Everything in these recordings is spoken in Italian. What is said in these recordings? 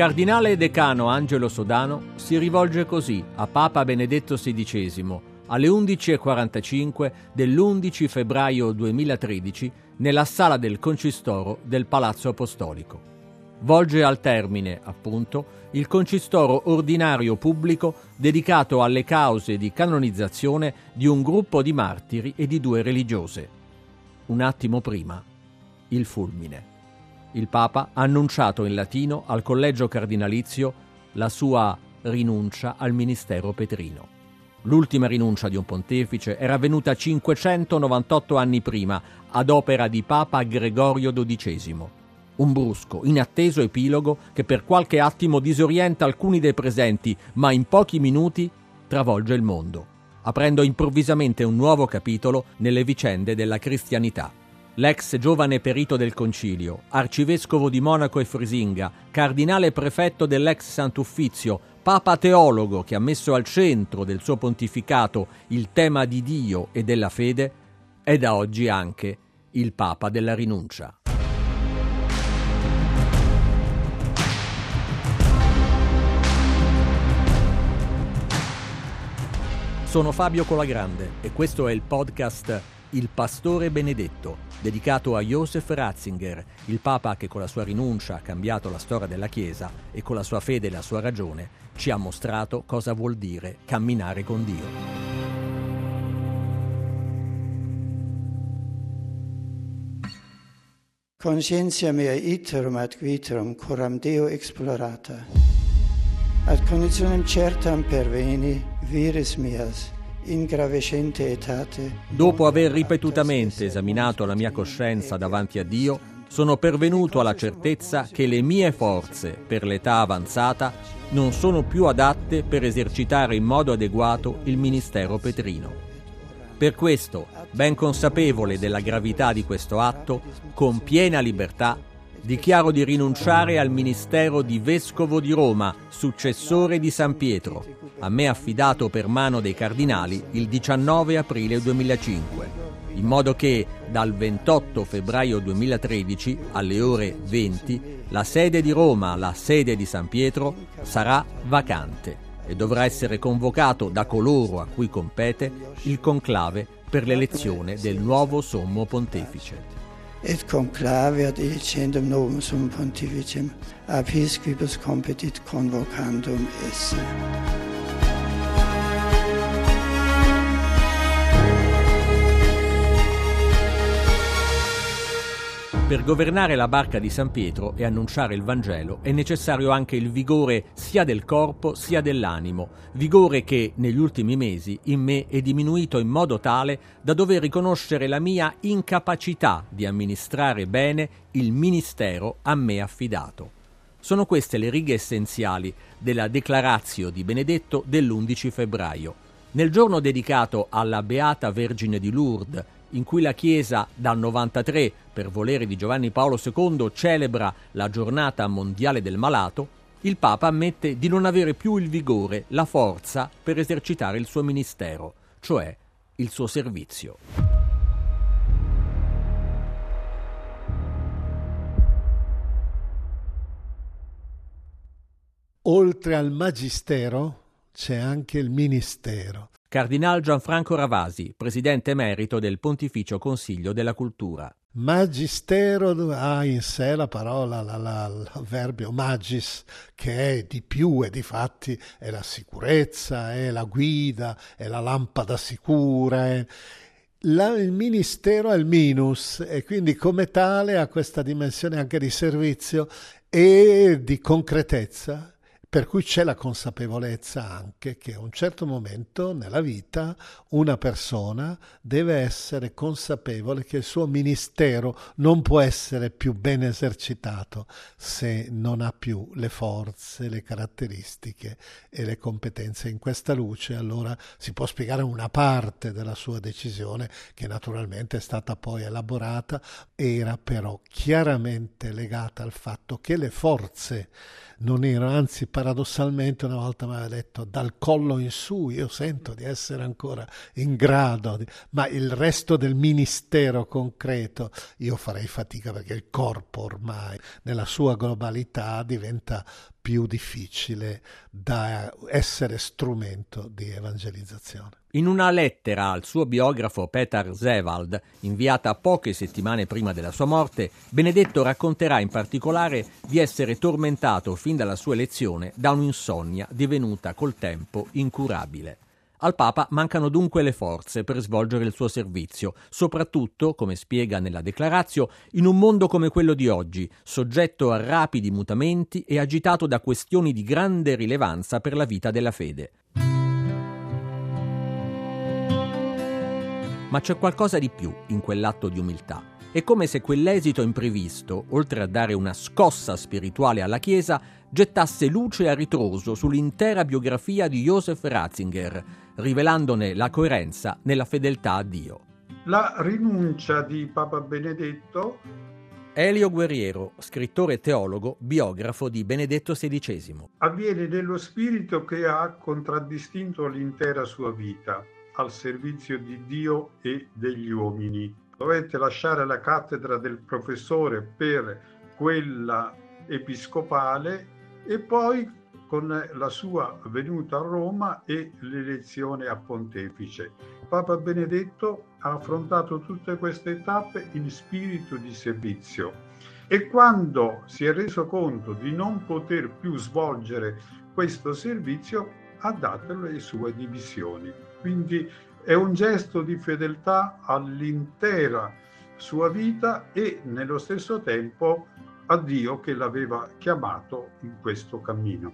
Cardinale decano Angelo Sodano si rivolge così a Papa Benedetto XVI alle 11.45 dell'11 febbraio 2013 nella sala del concistoro del Palazzo Apostolico. Volge al termine, appunto, il concistoro ordinario pubblico dedicato alle cause di canonizzazione di un gruppo di martiri e di due religiose. Un attimo prima, il fulmine il Papa ha annunciato in latino al collegio cardinalizio la sua rinuncia al ministero petrino. L'ultima rinuncia di un pontefice era avvenuta 598 anni prima, ad opera di Papa Gregorio XII. Un brusco, inatteso epilogo che per qualche attimo disorienta alcuni dei presenti, ma in pochi minuti travolge il mondo, aprendo improvvisamente un nuovo capitolo nelle vicende della cristianità l'ex giovane perito del concilio, arcivescovo di Monaco e Frisinga, cardinale prefetto dell'ex Sant'Uffizio, papa teologo che ha messo al centro del suo pontificato il tema di Dio e della fede, è da oggi anche il papa della rinuncia. Sono Fabio Colagrande e questo è il podcast Il Pastore Benedetto dedicato a Joseph Ratzinger, il Papa che con la sua rinuncia ha cambiato la storia della Chiesa e con la sua fede e la sua ragione ci ha mostrato cosa vuol dire camminare con Dio. Conscientia mea iterum ad viterum coram Deo explorata, ad conditionem certam perveni viris mias, Dopo aver ripetutamente esaminato la mia coscienza davanti a Dio, sono pervenuto alla certezza che le mie forze, per l'età avanzata, non sono più adatte per esercitare in modo adeguato il ministero petrino. Per questo, ben consapevole della gravità di questo atto, con piena libertà dichiaro di rinunciare al ministero di Vescovo di Roma, successore di San Pietro, a me affidato per mano dei cardinali il 19 aprile 2005, in modo che dal 28 febbraio 2013 alle ore 20 la sede di Roma, la sede di San Pietro, sarà vacante e dovrà essere convocato da coloro a cui compete il conclave per l'elezione del nuovo sommo pontefice et conclave ad ecendum novum sum pontificem ab his competit convocandum esse. Per governare la barca di San Pietro e annunciare il Vangelo è necessario anche il vigore sia del corpo sia dell'animo, vigore che negli ultimi mesi in me è diminuito in modo tale da dover riconoscere la mia incapacità di amministrare bene il ministero a me affidato. Sono queste le righe essenziali della Declarazio di Benedetto dell'11 febbraio. Nel giorno dedicato alla Beata Vergine di Lourdes in cui la Chiesa dal 93, per volere di Giovanni Paolo II, celebra la giornata mondiale del malato, il Papa ammette di non avere più il vigore, la forza per esercitare il suo ministero, cioè il suo servizio. Oltre al magistero c'è anche il ministero. Cardinal Gianfranco Ravasi, presidente emerito del Pontificio Consiglio della Cultura. Magistero ha in sé la parola, la, la, il verbio magis, che è di più e di fatti è la sicurezza, è la guida, è la lampada sicura. È... La, il ministero è il minus e quindi come tale ha questa dimensione anche di servizio e di concretezza Per cui c'è la consapevolezza anche che a un certo momento nella vita una persona deve essere consapevole che il suo ministero non può essere più ben esercitato se non ha più le forze, le caratteristiche e le competenze. In questa luce allora si può spiegare una parte della sua decisione che naturalmente è stata poi elaborata, era però chiaramente legata al fatto che le forze non erano, anzi paradossalmente una volta mi aveva detto dal collo in su io sento di essere ancora in grado, di, ma il resto del ministero concreto io farei fatica perché il corpo ormai nella sua globalità diventa più difficile da essere strumento di evangelizzazione. In una lettera al suo biografo Peter Zewald, inviata poche settimane prima della sua morte, Benedetto racconterà in particolare di essere tormentato fin dalla sua elezione da un'insonnia divenuta col tempo incurabile. Al Papa mancano dunque le forze per svolgere il suo servizio, soprattutto, come spiega nella Declarazio, in un mondo come quello di oggi, soggetto a rapidi mutamenti e agitato da questioni di grande rilevanza per la vita della fede. Ma c'è qualcosa di più in quell'atto di umiltà. È come se quell'esito imprevisto, oltre a dare una scossa spirituale alla Chiesa, gettasse luce a ritroso sull'intera biografia di Joseph Ratzinger, rivelandone la coerenza nella fedeltà a Dio. La rinuncia di Papa Benedetto Elio Guerriero, scrittore e teologo, biografo di Benedetto XVI. Avviene nello spirito che ha contraddistinto l'intera sua vita al servizio di Dio e degli uomini. Dovette lasciare la cattedra del professore per quella episcopale e poi con la sua venuta a Roma e l'elezione a pontefice. Papa Benedetto ha affrontato tutte queste tappe in spirito di servizio e quando si è reso conto di non poter più svolgere questo servizio ha dato le sue dimissioni. Quindi è un gesto di fedeltà all'intera sua vita e nello stesso tempo a Dio che l'aveva chiamato in questo cammino.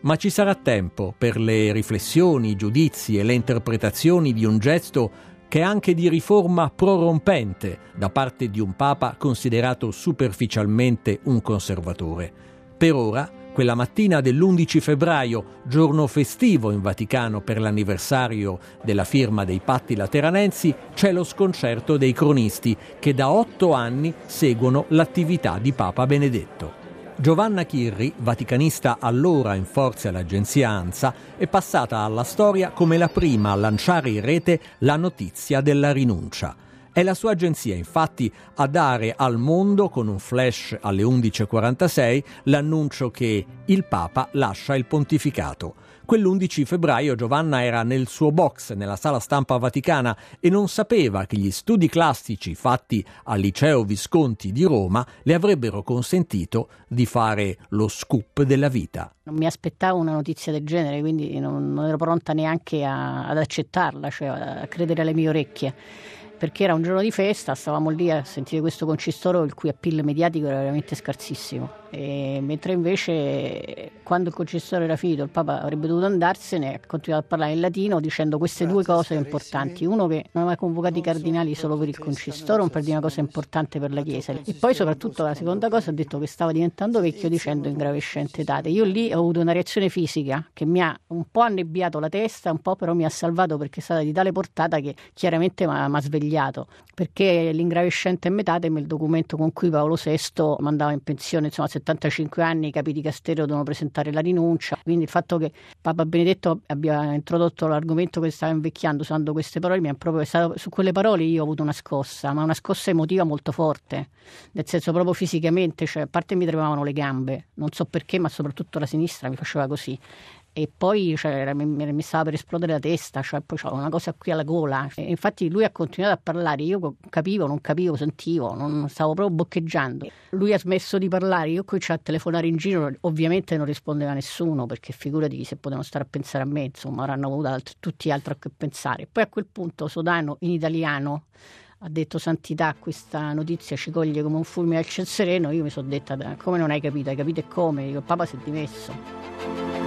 Ma ci sarà tempo per le riflessioni, i giudizi e le interpretazioni di un gesto che è anche di riforma prorompente da parte di un Papa considerato superficialmente un conservatore. Per ora, quella mattina dell'11 febbraio, giorno festivo in Vaticano per l'anniversario della firma dei patti lateranensi, c'è lo sconcerto dei cronisti che da otto anni seguono l'attività di Papa Benedetto. Giovanna Chirri, vaticanista allora in forze all'agenzia ANSA, è passata alla storia come la prima a lanciare in rete la notizia della rinuncia. È la sua agenzia, infatti, a dare al mondo, con un flash alle 11.46, l'annuncio che il Papa lascia il pontificato. Quell'11 febbraio Giovanna era nel suo box nella sala stampa vaticana e non sapeva che gli studi classici fatti al liceo Visconti di Roma le avrebbero consentito di fare lo scoop della vita. Non mi aspettavo una notizia del genere, quindi non, non ero pronta neanche a, ad accettarla, cioè a credere alle mie orecchie perché era un giorno di festa, stavamo lì a sentire questo concistoro il cui appeal mediatico era veramente scarsissimo. E mentre invece quando il concistore era finito il Papa avrebbe dovuto andarsene ha continuato a parlare in latino dicendo queste due cose importanti. Uno che non aveva convocato i cardinali solo per il concistoro per dire una cosa importante per la Chiesa. e poi soprattutto la seconda cosa ha detto che stava diventando vecchio dicendo ingravescente date. Io lì ho avuto una reazione fisica che mi ha un po' annebbiato la testa un po' però mi ha salvato perché è stata di tale portata che chiaramente mi ha svegliato perché l'ingravescente metatemi è il documento con cui Paolo VI mandava in pensione insomma 75 anni i capi di Castello devono presentare la rinuncia, quindi il fatto che Papa Benedetto abbia introdotto l'argomento che stava invecchiando usando queste parole, mi ha proprio stato, su quelle parole io ho avuto una scossa, ma una scossa emotiva molto forte, nel senso proprio fisicamente, cioè a parte mi tremavano le gambe, non so perché, ma soprattutto la sinistra mi faceva così e poi cioè, mi, mi, stava per esplodere la testa, cioè, poi c'era una cosa qui alla gola. E infatti lui ha continuato a parlare, io capivo, non capivo, sentivo, non stavo proprio boccheggiando. Lui ha smesso di parlare, io cominciavo a telefonare in giro, ovviamente non rispondeva nessuno, perché figurati se potevano stare a pensare a me, insomma, avranno avuto altri, tutti altro a che pensare. Poi a quel punto Sodano in italiano ha detto santità, questa notizia ci coglie come un fulmine al ciel sereno, io mi sono detta come non hai capito, hai capito e come? Il Papa si è dimesso.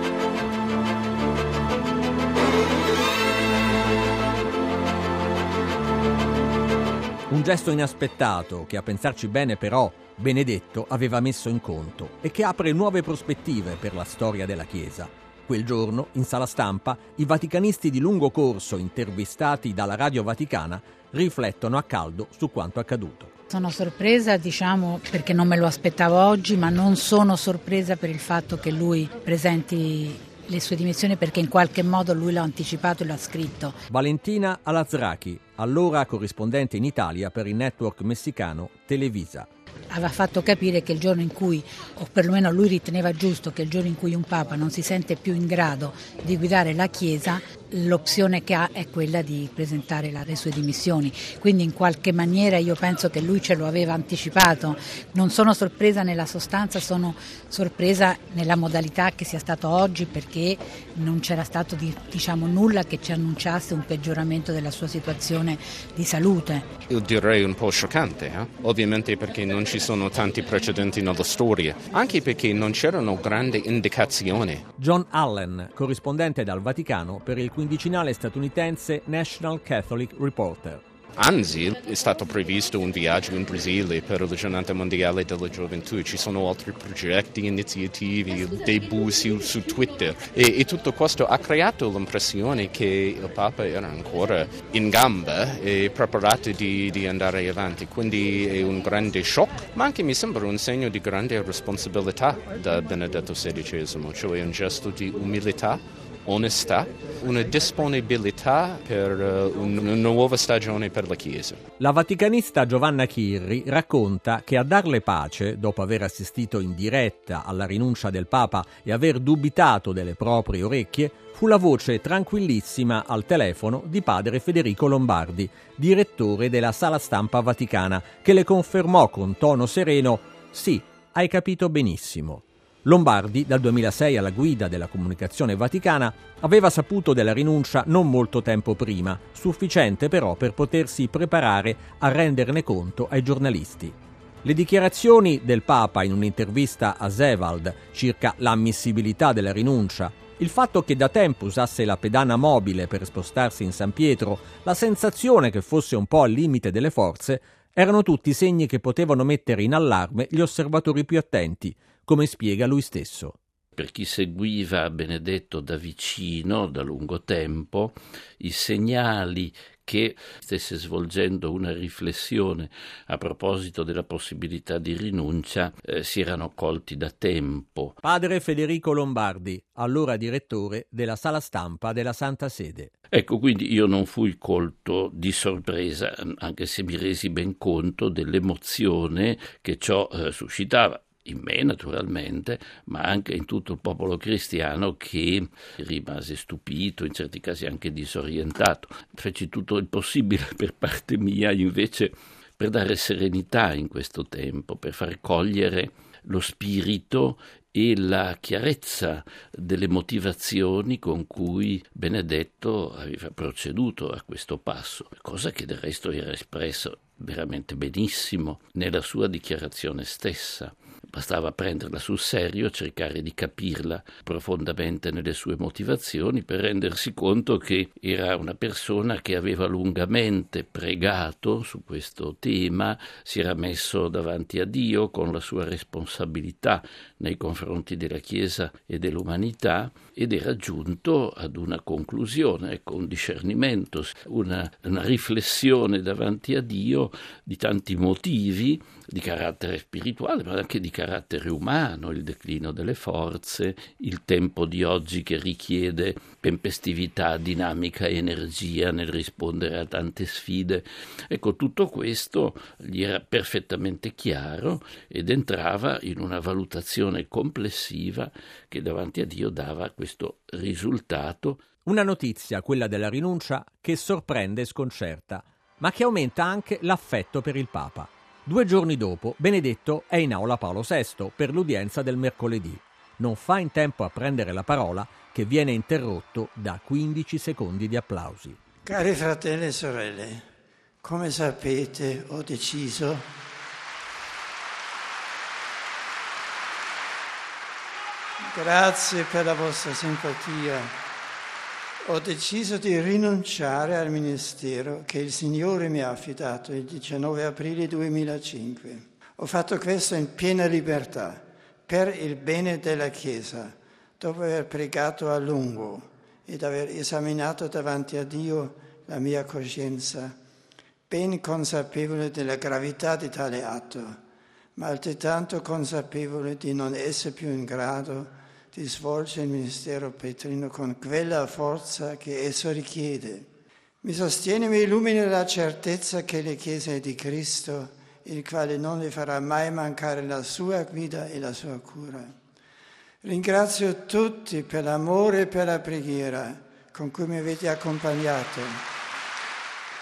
Un gesto inaspettato che a pensarci bene però Benedetto aveva messo in conto e che apre nuove prospettive per la storia della Chiesa. Quel giorno, in sala stampa, i vaticanisti di lungo corso intervistati dalla Radio Vaticana riflettono a caldo su quanto accaduto. Sono sorpresa, diciamo, perché non me lo aspettavo oggi, ma non sono sorpresa per il fatto che lui presenti le sue dimissioni perché in qualche modo lui l'ha anticipato e l'ha scritto. Valentina Alazraki, allora corrispondente in Italia per il network messicano Televisa aveva fatto capire che il giorno in cui, o perlomeno lui riteneva giusto che il giorno in cui un Papa non si sente più in grado di guidare la Chiesa, l'opzione che ha è quella di presentare le sue dimissioni. Quindi in qualche maniera io penso che lui ce lo aveva anticipato. Non sono sorpresa nella sostanza, sono sorpresa nella modalità che sia stato oggi perché non c'era stato diciamo, nulla che ci annunciasse un peggioramento della sua situazione di salute. Io direi un po' scioccante, eh? ovviamente perché non ci sono tanti precedenti nella storia, anche perché non c'erano grandi indicazioni. John Allen, corrispondente dal Vaticano per il quindicinale statunitense National Catholic Reporter. Anzi, è stato previsto un viaggio in Brasile per la giornata mondiale della gioventù, ci sono altri progetti, iniziative, debut su, su Twitter. E, e, tutto questo ha creato l'impressione che il Papa era ancora in gamba e preparato di, di andare avanti, quindi è un grande shock, ma anche mi sembra un segno di grande responsabilità da Benedetto XVI, cioè un gesto di umiltà onestà, una disponibilità per uh, una nuova stagione per la Chiesa. La vaticanista Giovanna Chirri racconta che a darle pace, dopo aver assistito in diretta alla rinuncia del Papa e aver dubitato delle proprie orecchie, fu la voce tranquillissima al telefono di padre Federico Lombardi, direttore della sala stampa vaticana, che le confermò con tono sereno: Sì, hai capito benissimo. Lombardi, dal 2006 alla guida della comunicazione vaticana, aveva saputo della rinuncia non molto tempo prima, sufficiente però per potersi preparare a renderne conto ai giornalisti. Le dichiarazioni del Papa in un'intervista a Zevald circa l'ammissibilità della rinuncia, il fatto che da tempo usasse la pedana mobile per spostarsi in San Pietro, la sensazione che fosse un po' al limite delle forze, erano tutti segni che potevano mettere in allarme gli osservatori più attenti, come spiega lui stesso. Per chi seguiva Benedetto da vicino, da lungo tempo, i segnali che stesse svolgendo una riflessione a proposito della possibilità di rinuncia eh, si erano colti da tempo. Padre Federico Lombardi, allora direttore della sala stampa della Santa Sede. Ecco, quindi io non fui colto di sorpresa, anche se mi resi ben conto dell'emozione che ciò eh, suscitava in me naturalmente, ma anche in tutto il popolo cristiano che rimase stupito, in certi casi anche disorientato. Feci tutto il possibile per parte mia invece per dare serenità in questo tempo, per far cogliere lo spirito e la chiarezza delle motivazioni con cui Benedetto aveva proceduto a questo passo, cosa che del resto era espresso veramente benissimo nella sua dichiarazione stessa. Bastava prenderla sul serio, cercare di capirla profondamente nelle sue motivazioni per rendersi conto che era una persona che aveva lungamente pregato su questo tema, si era messo davanti a Dio con la sua responsabilità nei confronti della Chiesa e dell'umanità ed era giunto ad una conclusione, ecco, un discernimento, una, una riflessione davanti a Dio di tanti motivi di carattere spirituale, ma anche di carattere umano, il declino delle forze, il tempo di oggi che richiede tempestività, dinamica e energia nel rispondere a tante sfide. Ecco, tutto questo gli era perfettamente chiaro ed entrava in una valutazione complessiva che davanti a Dio dava questo risultato. Una notizia, quella della rinuncia, che sorprende e sconcerta, ma che aumenta anche l'affetto per il Papa. Due giorni dopo, Benedetto è in aula Paolo VI per l'udienza del mercoledì. Non fa in tempo a prendere la parola che viene interrotto da 15 secondi di applausi. Cari fratelli e sorelle, Come sapete, ho deciso Grazie per la vostra simpatia. Ho deciso di rinunciare al ministero che il Signore mi ha affidato il 19 aprile 2005. Ho fatto questo in piena libertà, per il bene della Chiesa, dopo aver pregato a lungo ed aver esaminato davanti a Dio la mia coscienza, ben consapevole della gravità di tale atto, ma altrettanto consapevole di non essere più in grado di svolgere il ministero petrino con quella forza che esso richiede. Mi sostiene e mi illumina la certezza che la Chiesa è di Cristo, il quale non le farà mai mancare la sua guida e la sua cura. Ringrazio tutti per l'amore e per la preghiera con cui mi avete accompagnato.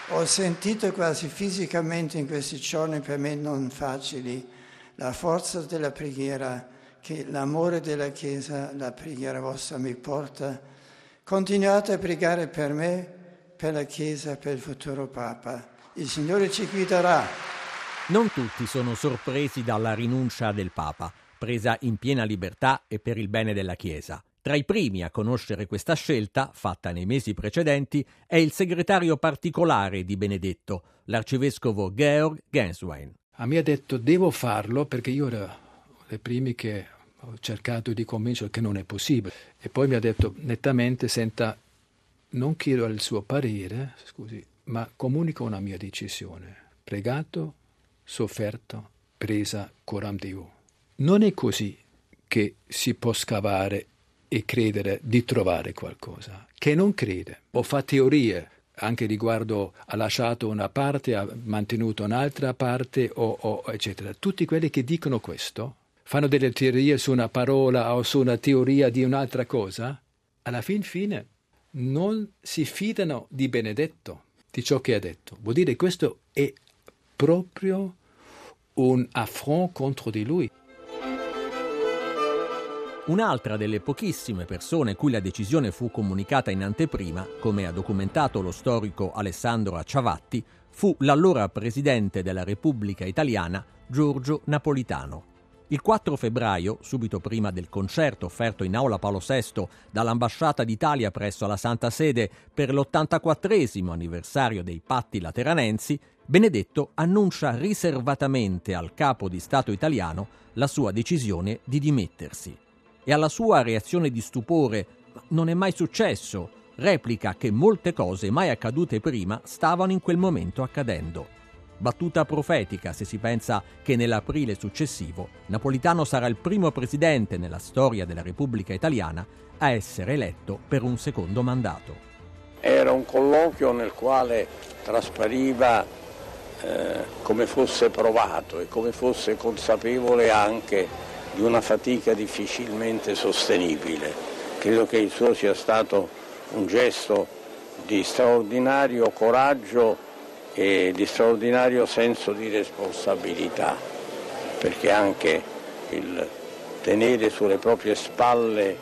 Ho sentito quasi fisicamente in questi giorni per me non facili la forza della preghiera che l'amore della Chiesa, la preghiera vostra mi porta. Continuate a pregare per me, per la Chiesa, per il futuro Papa. Il Signore ci guiderà. Non tutti sono sorpresi dalla rinuncia del Papa, presa in piena libertà e per il bene della Chiesa. Tra i primi a conoscere questa scelta, fatta nei mesi precedenti, è il segretario particolare di Benedetto, l'arcivescovo Georg Genswein. A me ha detto devo farlo perché io ero dei primi che ho cercato di convincere che non è possibile. E poi mi ha detto nettamente, senta, non chiedo il suo parere, scusi, ma comunico una mia decisione. Pregato, sofferto, presa coram Deo. Non è così che si può scavare e credere di trovare qualcosa. Che non crede o fa teorie anche riguardo ha lasciato una parte, ha mantenuto un'altra parte, o, o, eccetera. Tutti quelli che dicono questo fanno delle teorie su una parola o su una teoria di un'altra cosa, alla fin fine non si fidano di Benedetto, di ciò che ha detto. Vuol dire che questo è proprio un affront contro di lui. Un'altra delle pochissime persone cui la decisione fu comunicata in anteprima, come ha documentato lo storico Alessandro Acciavatti, fu l'allora presidente della Repubblica Italiana Giorgio Napolitano. Il 4 febbraio, subito prima del concerto offerto in aula Paolo VI dall'Ambasciata d'Italia presso la Santa Sede per l'84 anniversario dei patti lateranensi, Benedetto annuncia riservatamente al capo di Stato italiano la sua decisione di dimettersi. E alla sua reazione di stupore, non è mai successo, replica che molte cose mai accadute prima stavano in quel momento accadendo battuta profetica se si pensa che nell'aprile successivo Napolitano sarà il primo presidente nella storia della Repubblica Italiana a essere eletto per un secondo mandato. Era un colloquio nel quale traspariva eh, come fosse provato e come fosse consapevole anche di una fatica difficilmente sostenibile. Credo che il suo sia stato un gesto di straordinario coraggio e di straordinario senso di responsabilità, perché anche il tenere sulle proprie spalle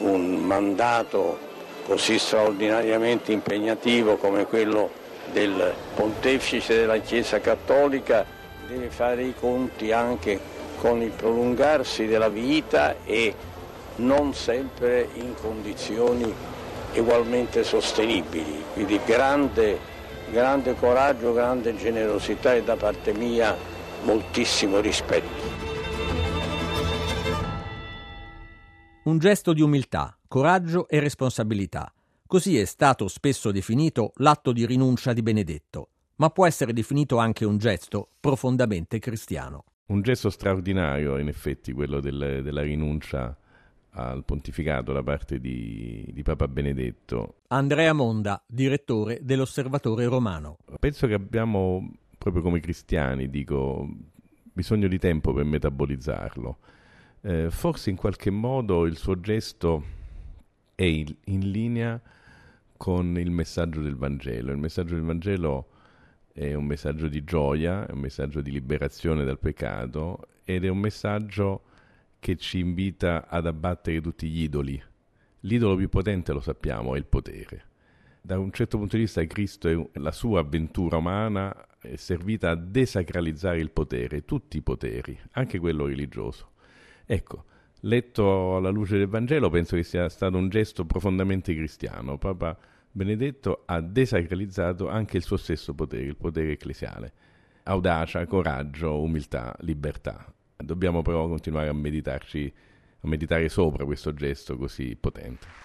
un mandato così straordinariamente impegnativo come quello del pontefice della Chiesa Cattolica deve fare i conti anche con il prolungarsi della vita e non sempre in condizioni ugualmente sostenibili. Quindi grande grande coraggio, grande generosità e da parte mia moltissimo rispetto. Un gesto di umiltà, coraggio e responsabilità. Così è stato spesso definito l'atto di rinuncia di Benedetto, ma può essere definito anche un gesto profondamente cristiano. Un gesto straordinario, in effetti, quello del, della rinuncia al pontificato da parte di, di, Papa Benedetto. Andrea Monda, direttore dell'Osservatore Romano. Penso che abbiamo, proprio come cristiani, dico, bisogno di tempo per metabolizzarlo. Eh, forse in qualche modo il suo gesto è in, in linea con il messaggio del Vangelo. Il messaggio del Vangelo è un messaggio di gioia, è un messaggio di liberazione dal peccato ed è un messaggio che ci invita ad abbattere tutti gli idoli. L'idolo più potente, lo sappiamo, è il potere. Da un certo punto di vista Cristo è la sua avventura umana è servita a desacralizzare il potere, tutti i poteri, anche quello religioso. Ecco, letto alla luce del Vangelo penso che sia stato un gesto profondamente cristiano. Papa Benedetto ha desacralizzato anche il suo stesso potere, il potere ecclesiale. Audacia, coraggio, umiltà, libertà. Dobbiamo però continuare a meditarci, a meditare sopra questo gesto così potente.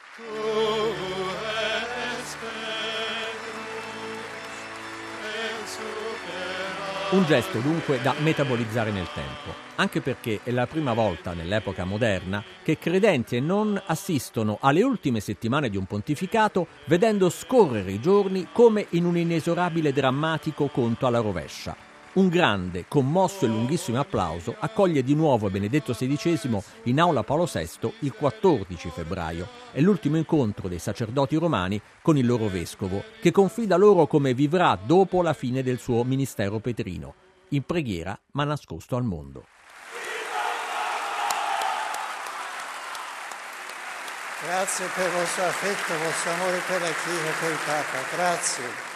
Un gesto dunque da metabolizzare nel tempo, anche perché è la prima volta nell'epoca moderna che credenti e non assistono alle ultime settimane di un pontificato vedendo scorrere i giorni come in un inesorabile drammatico conto alla rovescia un grande, commosso e lunghissimo applauso accoglie di nuovo Benedetto XVI in aula Paolo VI il 14 febbraio. È l'ultimo incontro dei sacerdoti romani con il loro vescovo, che confida loro come vivrà dopo la fine del suo ministero petrino, in preghiera ma nascosto al mondo. Grazie per il vostro affetto, il vostro amore per la Chiesa per il Papa. Grazie.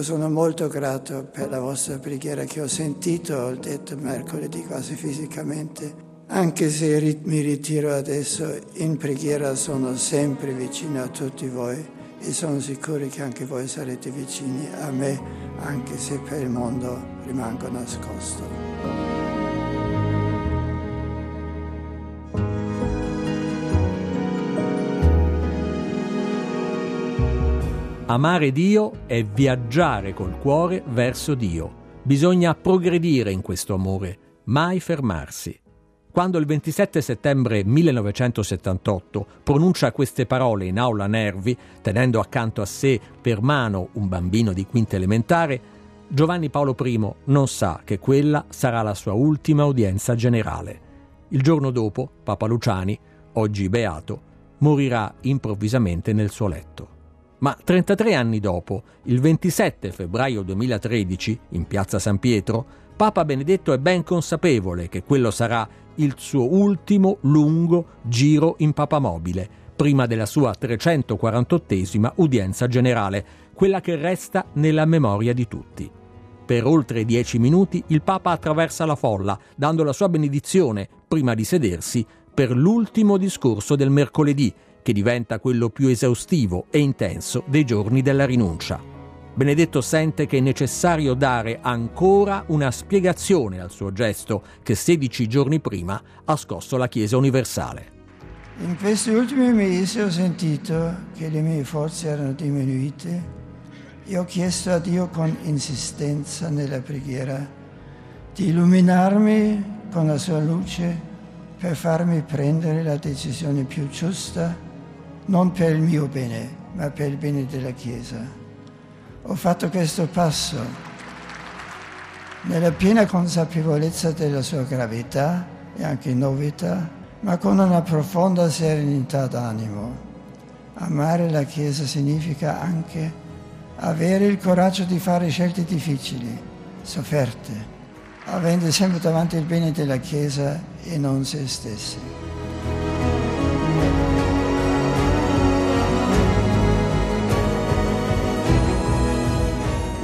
Io sono molto grato per la vostra preghiera che ho sentito, ho detto mercoledì quasi fisicamente. Anche se mi ritiro adesso, in preghiera sono sempre vicino a tutti voi e sono sicuro che anche voi sarete vicini a me, anche se per il mondo rimango nascosto. Amare Dio è viaggiare col cuore verso Dio. Bisogna progredire in questo amore, mai fermarsi. Quando il 27 settembre 1978 pronuncia queste parole in aula Nervi, tenendo accanto a sé per mano un bambino di quinta elementare, Giovanni Paolo I non sa che quella sarà la sua ultima udienza generale. Il giorno dopo, Papa Luciani, oggi beato, morirà improvvisamente nel suo letto. Ma 33 anni dopo, il 27 febbraio 2013, in piazza San Pietro, Papa Benedetto è ben consapevole che quello sarà il suo ultimo lungo giro in papamobile, prima della sua 348esima udienza generale, quella che resta nella memoria di tutti. Per oltre dieci minuti il Papa attraversa la folla, dando la sua benedizione, prima di sedersi, per l'ultimo discorso del mercoledì, che diventa quello più esaustivo e intenso dei giorni della rinuncia. Benedetto sente che è necessario dare ancora una spiegazione al suo gesto che 16 giorni prima ha scosso la Chiesa universale. In questi ultimi mesi ho sentito che le mie forze erano diminuite e ho chiesto a Dio con insistenza nella preghiera di illuminarmi con la sua luce per farmi prendere la decisione più giusta non per il mio bene, ma per il bene della Chiesa. Ho fatto questo passo nella piena consapevolezza della sua gravità e anche novità, ma con una profonda serenità d'animo. Amare la Chiesa significa anche avere il coraggio di fare scelte difficili, sofferte, avendo sempre davanti il bene della Chiesa e non se stessi.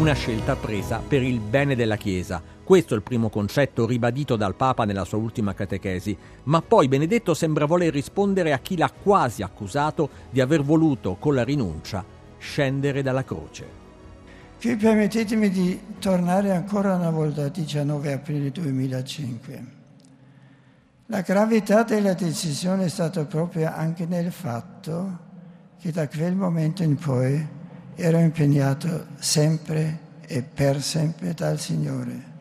Una scelta presa per il bene della Chiesa. Questo è il primo concetto ribadito dal Papa nella sua ultima catechesi, ma poi Benedetto sembra voler rispondere a chi l'ha quasi accusato di aver voluto, con la rinuncia, scendere dalla croce. Qui permettetemi di tornare ancora una volta al 19 aprile 2005. La gravità della decisione è stata proprio anche nel fatto che da quel momento in poi ero impegnato sempre e per sempre dal Signore.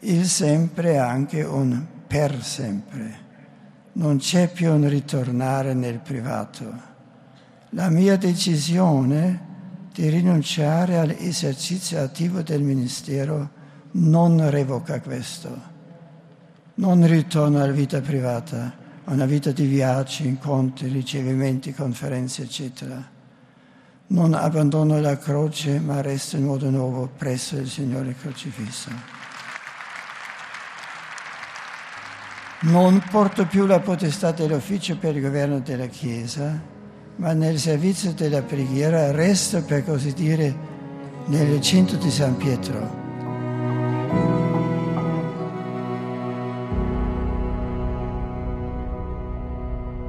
Il sempre è anche un per sempre. Non c'è più un ritornare nel privato. La mia decisione di rinunciare all'esercizio attivo del ministero non revoca questo. Non ritorno alla vita privata, a una vita di viaggi, incontri, ricevimenti, conferenze, eccetera non abbandono la croce, ma resto in modo nuovo presso il Signore crocifisso. Non porto più la potestà dell'ufficio per il governo della Chiesa, ma nel servizio della preghiera resto, per così dire, nel recinto di San Pietro.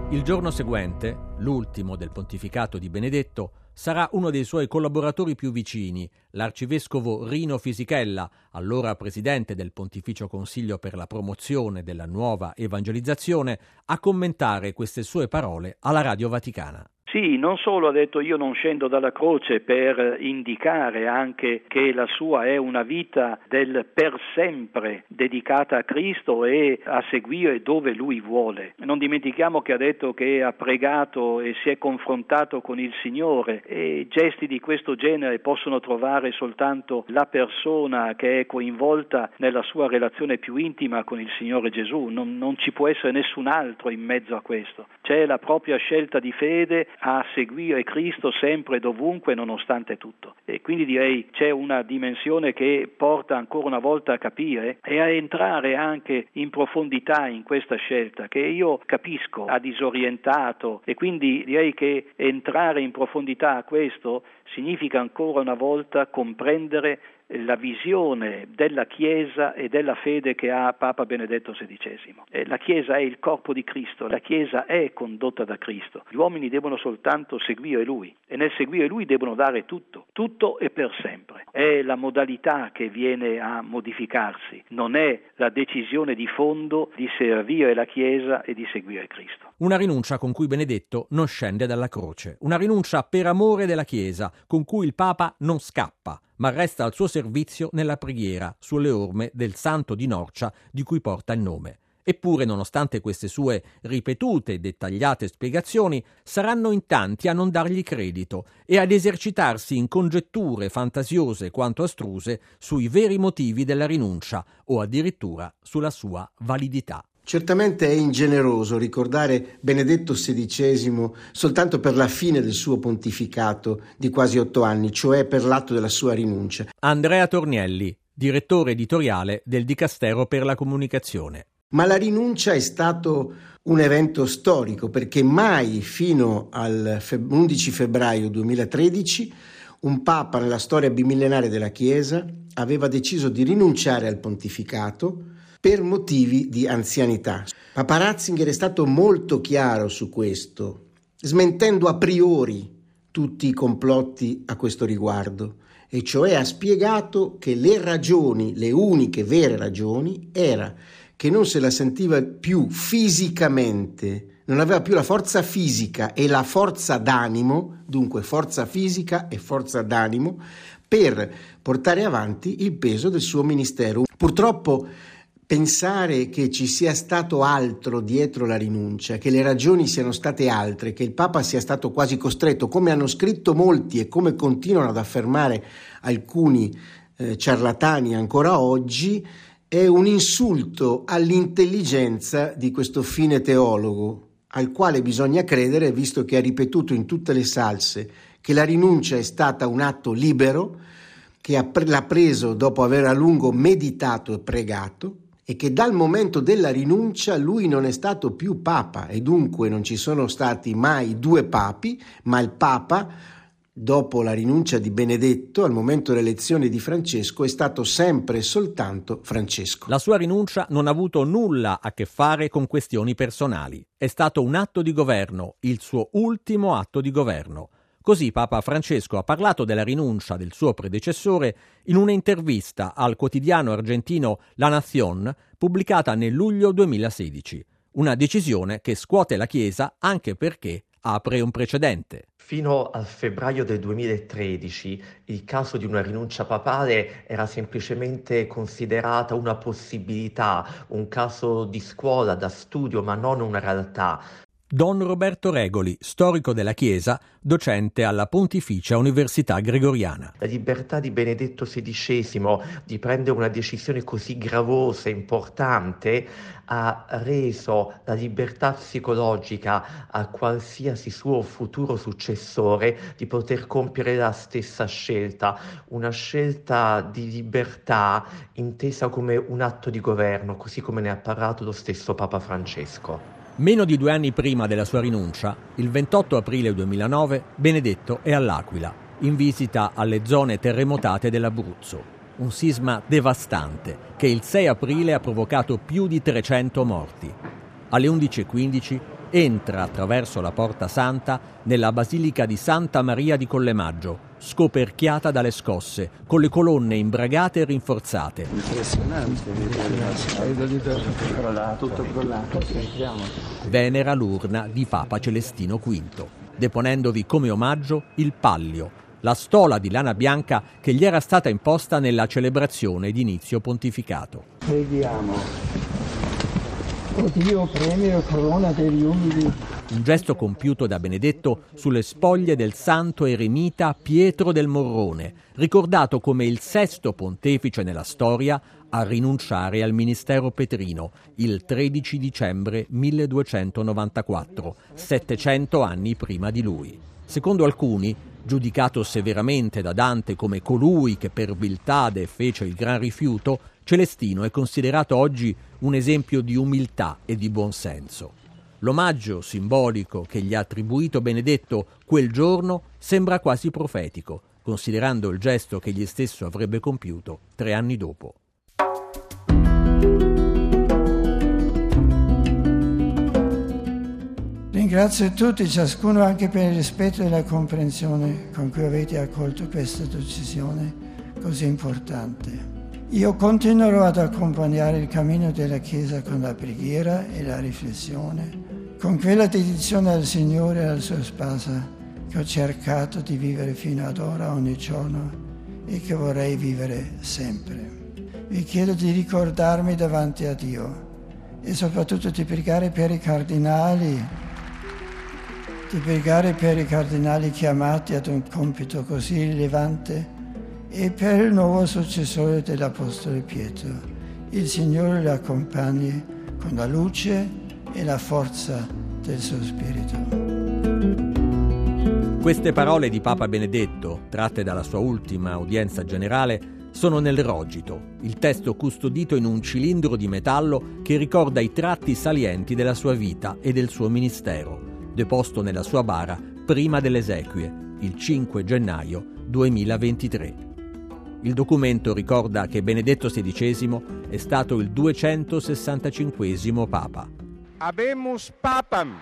Il giorno seguente, l'ultimo del pontificato di Benedetto, sarà uno dei suoi collaboratori più vicini, l'arcivescovo Rino Fisichella, allora presidente del Pontificio Consiglio per la promozione della nuova evangelizzazione, a commentare queste sue parole alla Radio Vaticana. Sì, non solo ha detto io non scendo dalla croce per indicare anche che la sua è una vita del per sempre dedicata a Cristo e a seguire dove lui vuole. Non dimentichiamo che ha detto che ha pregato e si è confrontato con il Signore e gesti di questo genere possono trovare soltanto la persona che è coinvolta nella sua relazione più intima con il Signore Gesù, non, non ci può essere nessun altro in mezzo a questo. C'è la propria scelta di fede a seguire Cristo sempre e dovunque nonostante tutto. E quindi direi c'è una dimensione che porta ancora una volta a capire e a entrare anche in profondità in questa scelta che io capisco ha disorientato e quindi direi che entrare in profondità a questo significa ancora una volta comprendere la visione della Chiesa e della fede che ha Papa Benedetto XVI. Eh, la Chiesa è il corpo di Cristo, la Chiesa è condotta da Cristo. Gli uomini devono soltanto seguire Lui e nel seguire Lui devono dare tutto, tutto e per sempre. È la modalità che viene a modificarsi, non è la decisione di fondo di servire la Chiesa e di seguire Cristo. Una rinuncia con cui Benedetto non scende dalla croce, una rinuncia per amore della Chiesa, con cui il Papa non scappa, ma resta al suo servizio nella preghiera sulle orme del santo di Norcia di cui porta il nome. Eppure, nonostante queste sue ripetute e dettagliate spiegazioni, saranno in tanti a non dargli credito e ad esercitarsi in congetture fantasiose quanto astruse sui veri motivi della rinuncia o addirittura sulla sua validità. Certamente è ingeneroso ricordare Benedetto XVI soltanto per la fine del suo pontificato di quasi otto anni, cioè per l'atto della sua rinuncia. Andrea Tornielli, direttore editoriale del Dicastero per la Comunicazione. Ma la rinuncia è stato un evento storico perché mai fino al 11 febbraio 2013 un papa nella storia bimillenaria della Chiesa aveva deciso di rinunciare al pontificato per motivi di anzianità. Papa Ratzinger è stato molto chiaro su questo, smentendo a priori tutti i complotti a questo riguardo, e cioè ha spiegato che le ragioni, le uniche vere ragioni, era che non se la sentiva più fisicamente, non aveva più la forza fisica e la forza d'animo, dunque forza fisica e forza d'animo, per portare avanti il peso del suo ministero. Purtroppo pensare che ci sia stato altro dietro la rinuncia, che le ragioni siano state altre, che il Papa sia stato quasi costretto, come hanno scritto molti e come continuano ad affermare alcuni eh, ciarlatani ancora oggi, è un insulto all'intelligenza di questo fine teologo, al quale bisogna credere, visto che ha ripetuto in tutte le salse che la rinuncia è stata un atto libero, che l'ha preso dopo aver a lungo meditato e pregato, e che dal momento della rinuncia lui non è stato più papa e dunque non ci sono stati mai due papi, ma il papa, dopo la rinuncia di Benedetto, al momento dell'elezione di Francesco, è stato sempre e soltanto Francesco. La sua rinuncia non ha avuto nulla a che fare con questioni personali. È stato un atto di governo, il suo ultimo atto di governo. Così Papa Francesco ha parlato della rinuncia del suo predecessore in un'intervista al quotidiano argentino La Nación pubblicata nel luglio 2016. Una decisione che scuote la Chiesa anche perché apre un precedente. Fino al febbraio del 2013 il caso di una rinuncia papale era semplicemente considerata una possibilità, un caso di scuola, da studio, ma non una realtà. Don Roberto Regoli, storico della Chiesa, docente alla Pontificia Università Gregoriana. La libertà di Benedetto XVI di prendere una decisione così gravosa e importante ha reso la libertà psicologica a qualsiasi suo futuro successore di poter compiere la stessa scelta, una scelta di libertà intesa come un atto di governo, così come ne ha parlato lo stesso Papa Francesco. Meno di due anni prima della sua rinuncia, il 28 aprile 2009, Benedetto è all'Aquila, in visita alle zone terremotate dell'Abruzzo. Un sisma devastante che il 6 aprile ha provocato più di 300 morti. Alle 11.15 entra attraverso la Porta Santa nella Basilica di Santa Maria di Collemaggio, scoperchiata dalle scosse, con le colonne imbragate e rinforzate. Impressionante, tutto crollato. Tutto crollato. Venera l'urna di Papa Celestino V, deponendovi come omaggio il pallio, la stola di lana bianca che gli era stata imposta nella celebrazione di inizio pontificato. Preghiamo. O Dio, premio e corona degli umili. Un gesto compiuto da Benedetto sulle spoglie del santo eremita Pietro del Morrone, ricordato come il sesto pontefice nella storia a rinunciare al ministero petrino il 13 dicembre 1294, 700 anni prima di lui. Secondo alcuni, giudicato severamente da Dante come colui che per viltade fece il gran rifiuto, Celestino è considerato oggi un esempio di umiltà e di buonsenso. L'omaggio simbolico che gli ha attribuito Benedetto quel giorno sembra quasi profetico, considerando il gesto che egli stesso avrebbe compiuto tre anni dopo. Ringrazio tutti, ciascuno anche per il rispetto e la comprensione con cui avete accolto questa decisione così importante. Io continuerò ad accompagnare il cammino della Chiesa con la preghiera e la riflessione, con quella dedizione al Signore e alla sua sposa che ho cercato di vivere fino ad ora ogni giorno e che vorrei vivere sempre. Vi chiedo di ricordarmi davanti a Dio e soprattutto di pregare per i cardinali, di pregare per i cardinali chiamati ad un compito così rilevante e per il nuovo successore dell'Apostolo Pietro. Il Signore lo accompagni con la luce e la forza del suo Spirito. Queste parole di Papa Benedetto, tratte dalla sua ultima udienza generale, sono nel Rogito, il testo custodito in un cilindro di metallo che ricorda i tratti salienti della sua vita e del suo ministero, deposto nella sua bara prima delle esequie, il 5 gennaio 2023. Il documento ricorda che Benedetto XVI è stato il 265 Papa. Abemus Papam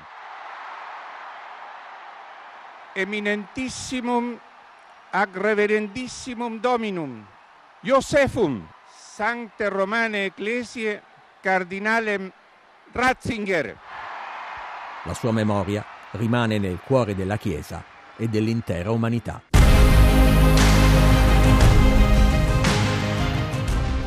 eminentissimum ag reverendissimum Dominum Josephum Sancte Romane Ecclesiae Cardinalem Ratzinger. La sua memoria rimane nel cuore della Chiesa e dell'intera umanità.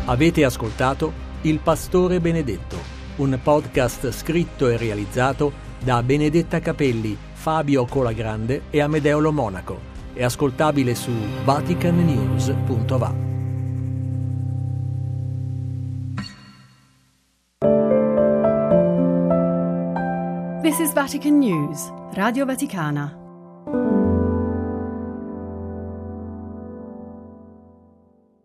Avete ascoltato Il Pastore Benedetto, un podcast scritto e realizzato da Benedetta Capelli, Fabio Colagrande e Amedeolo Monaco. È ascoltabile su vaticannews.va. This is Vatican News, Radio Vaticana.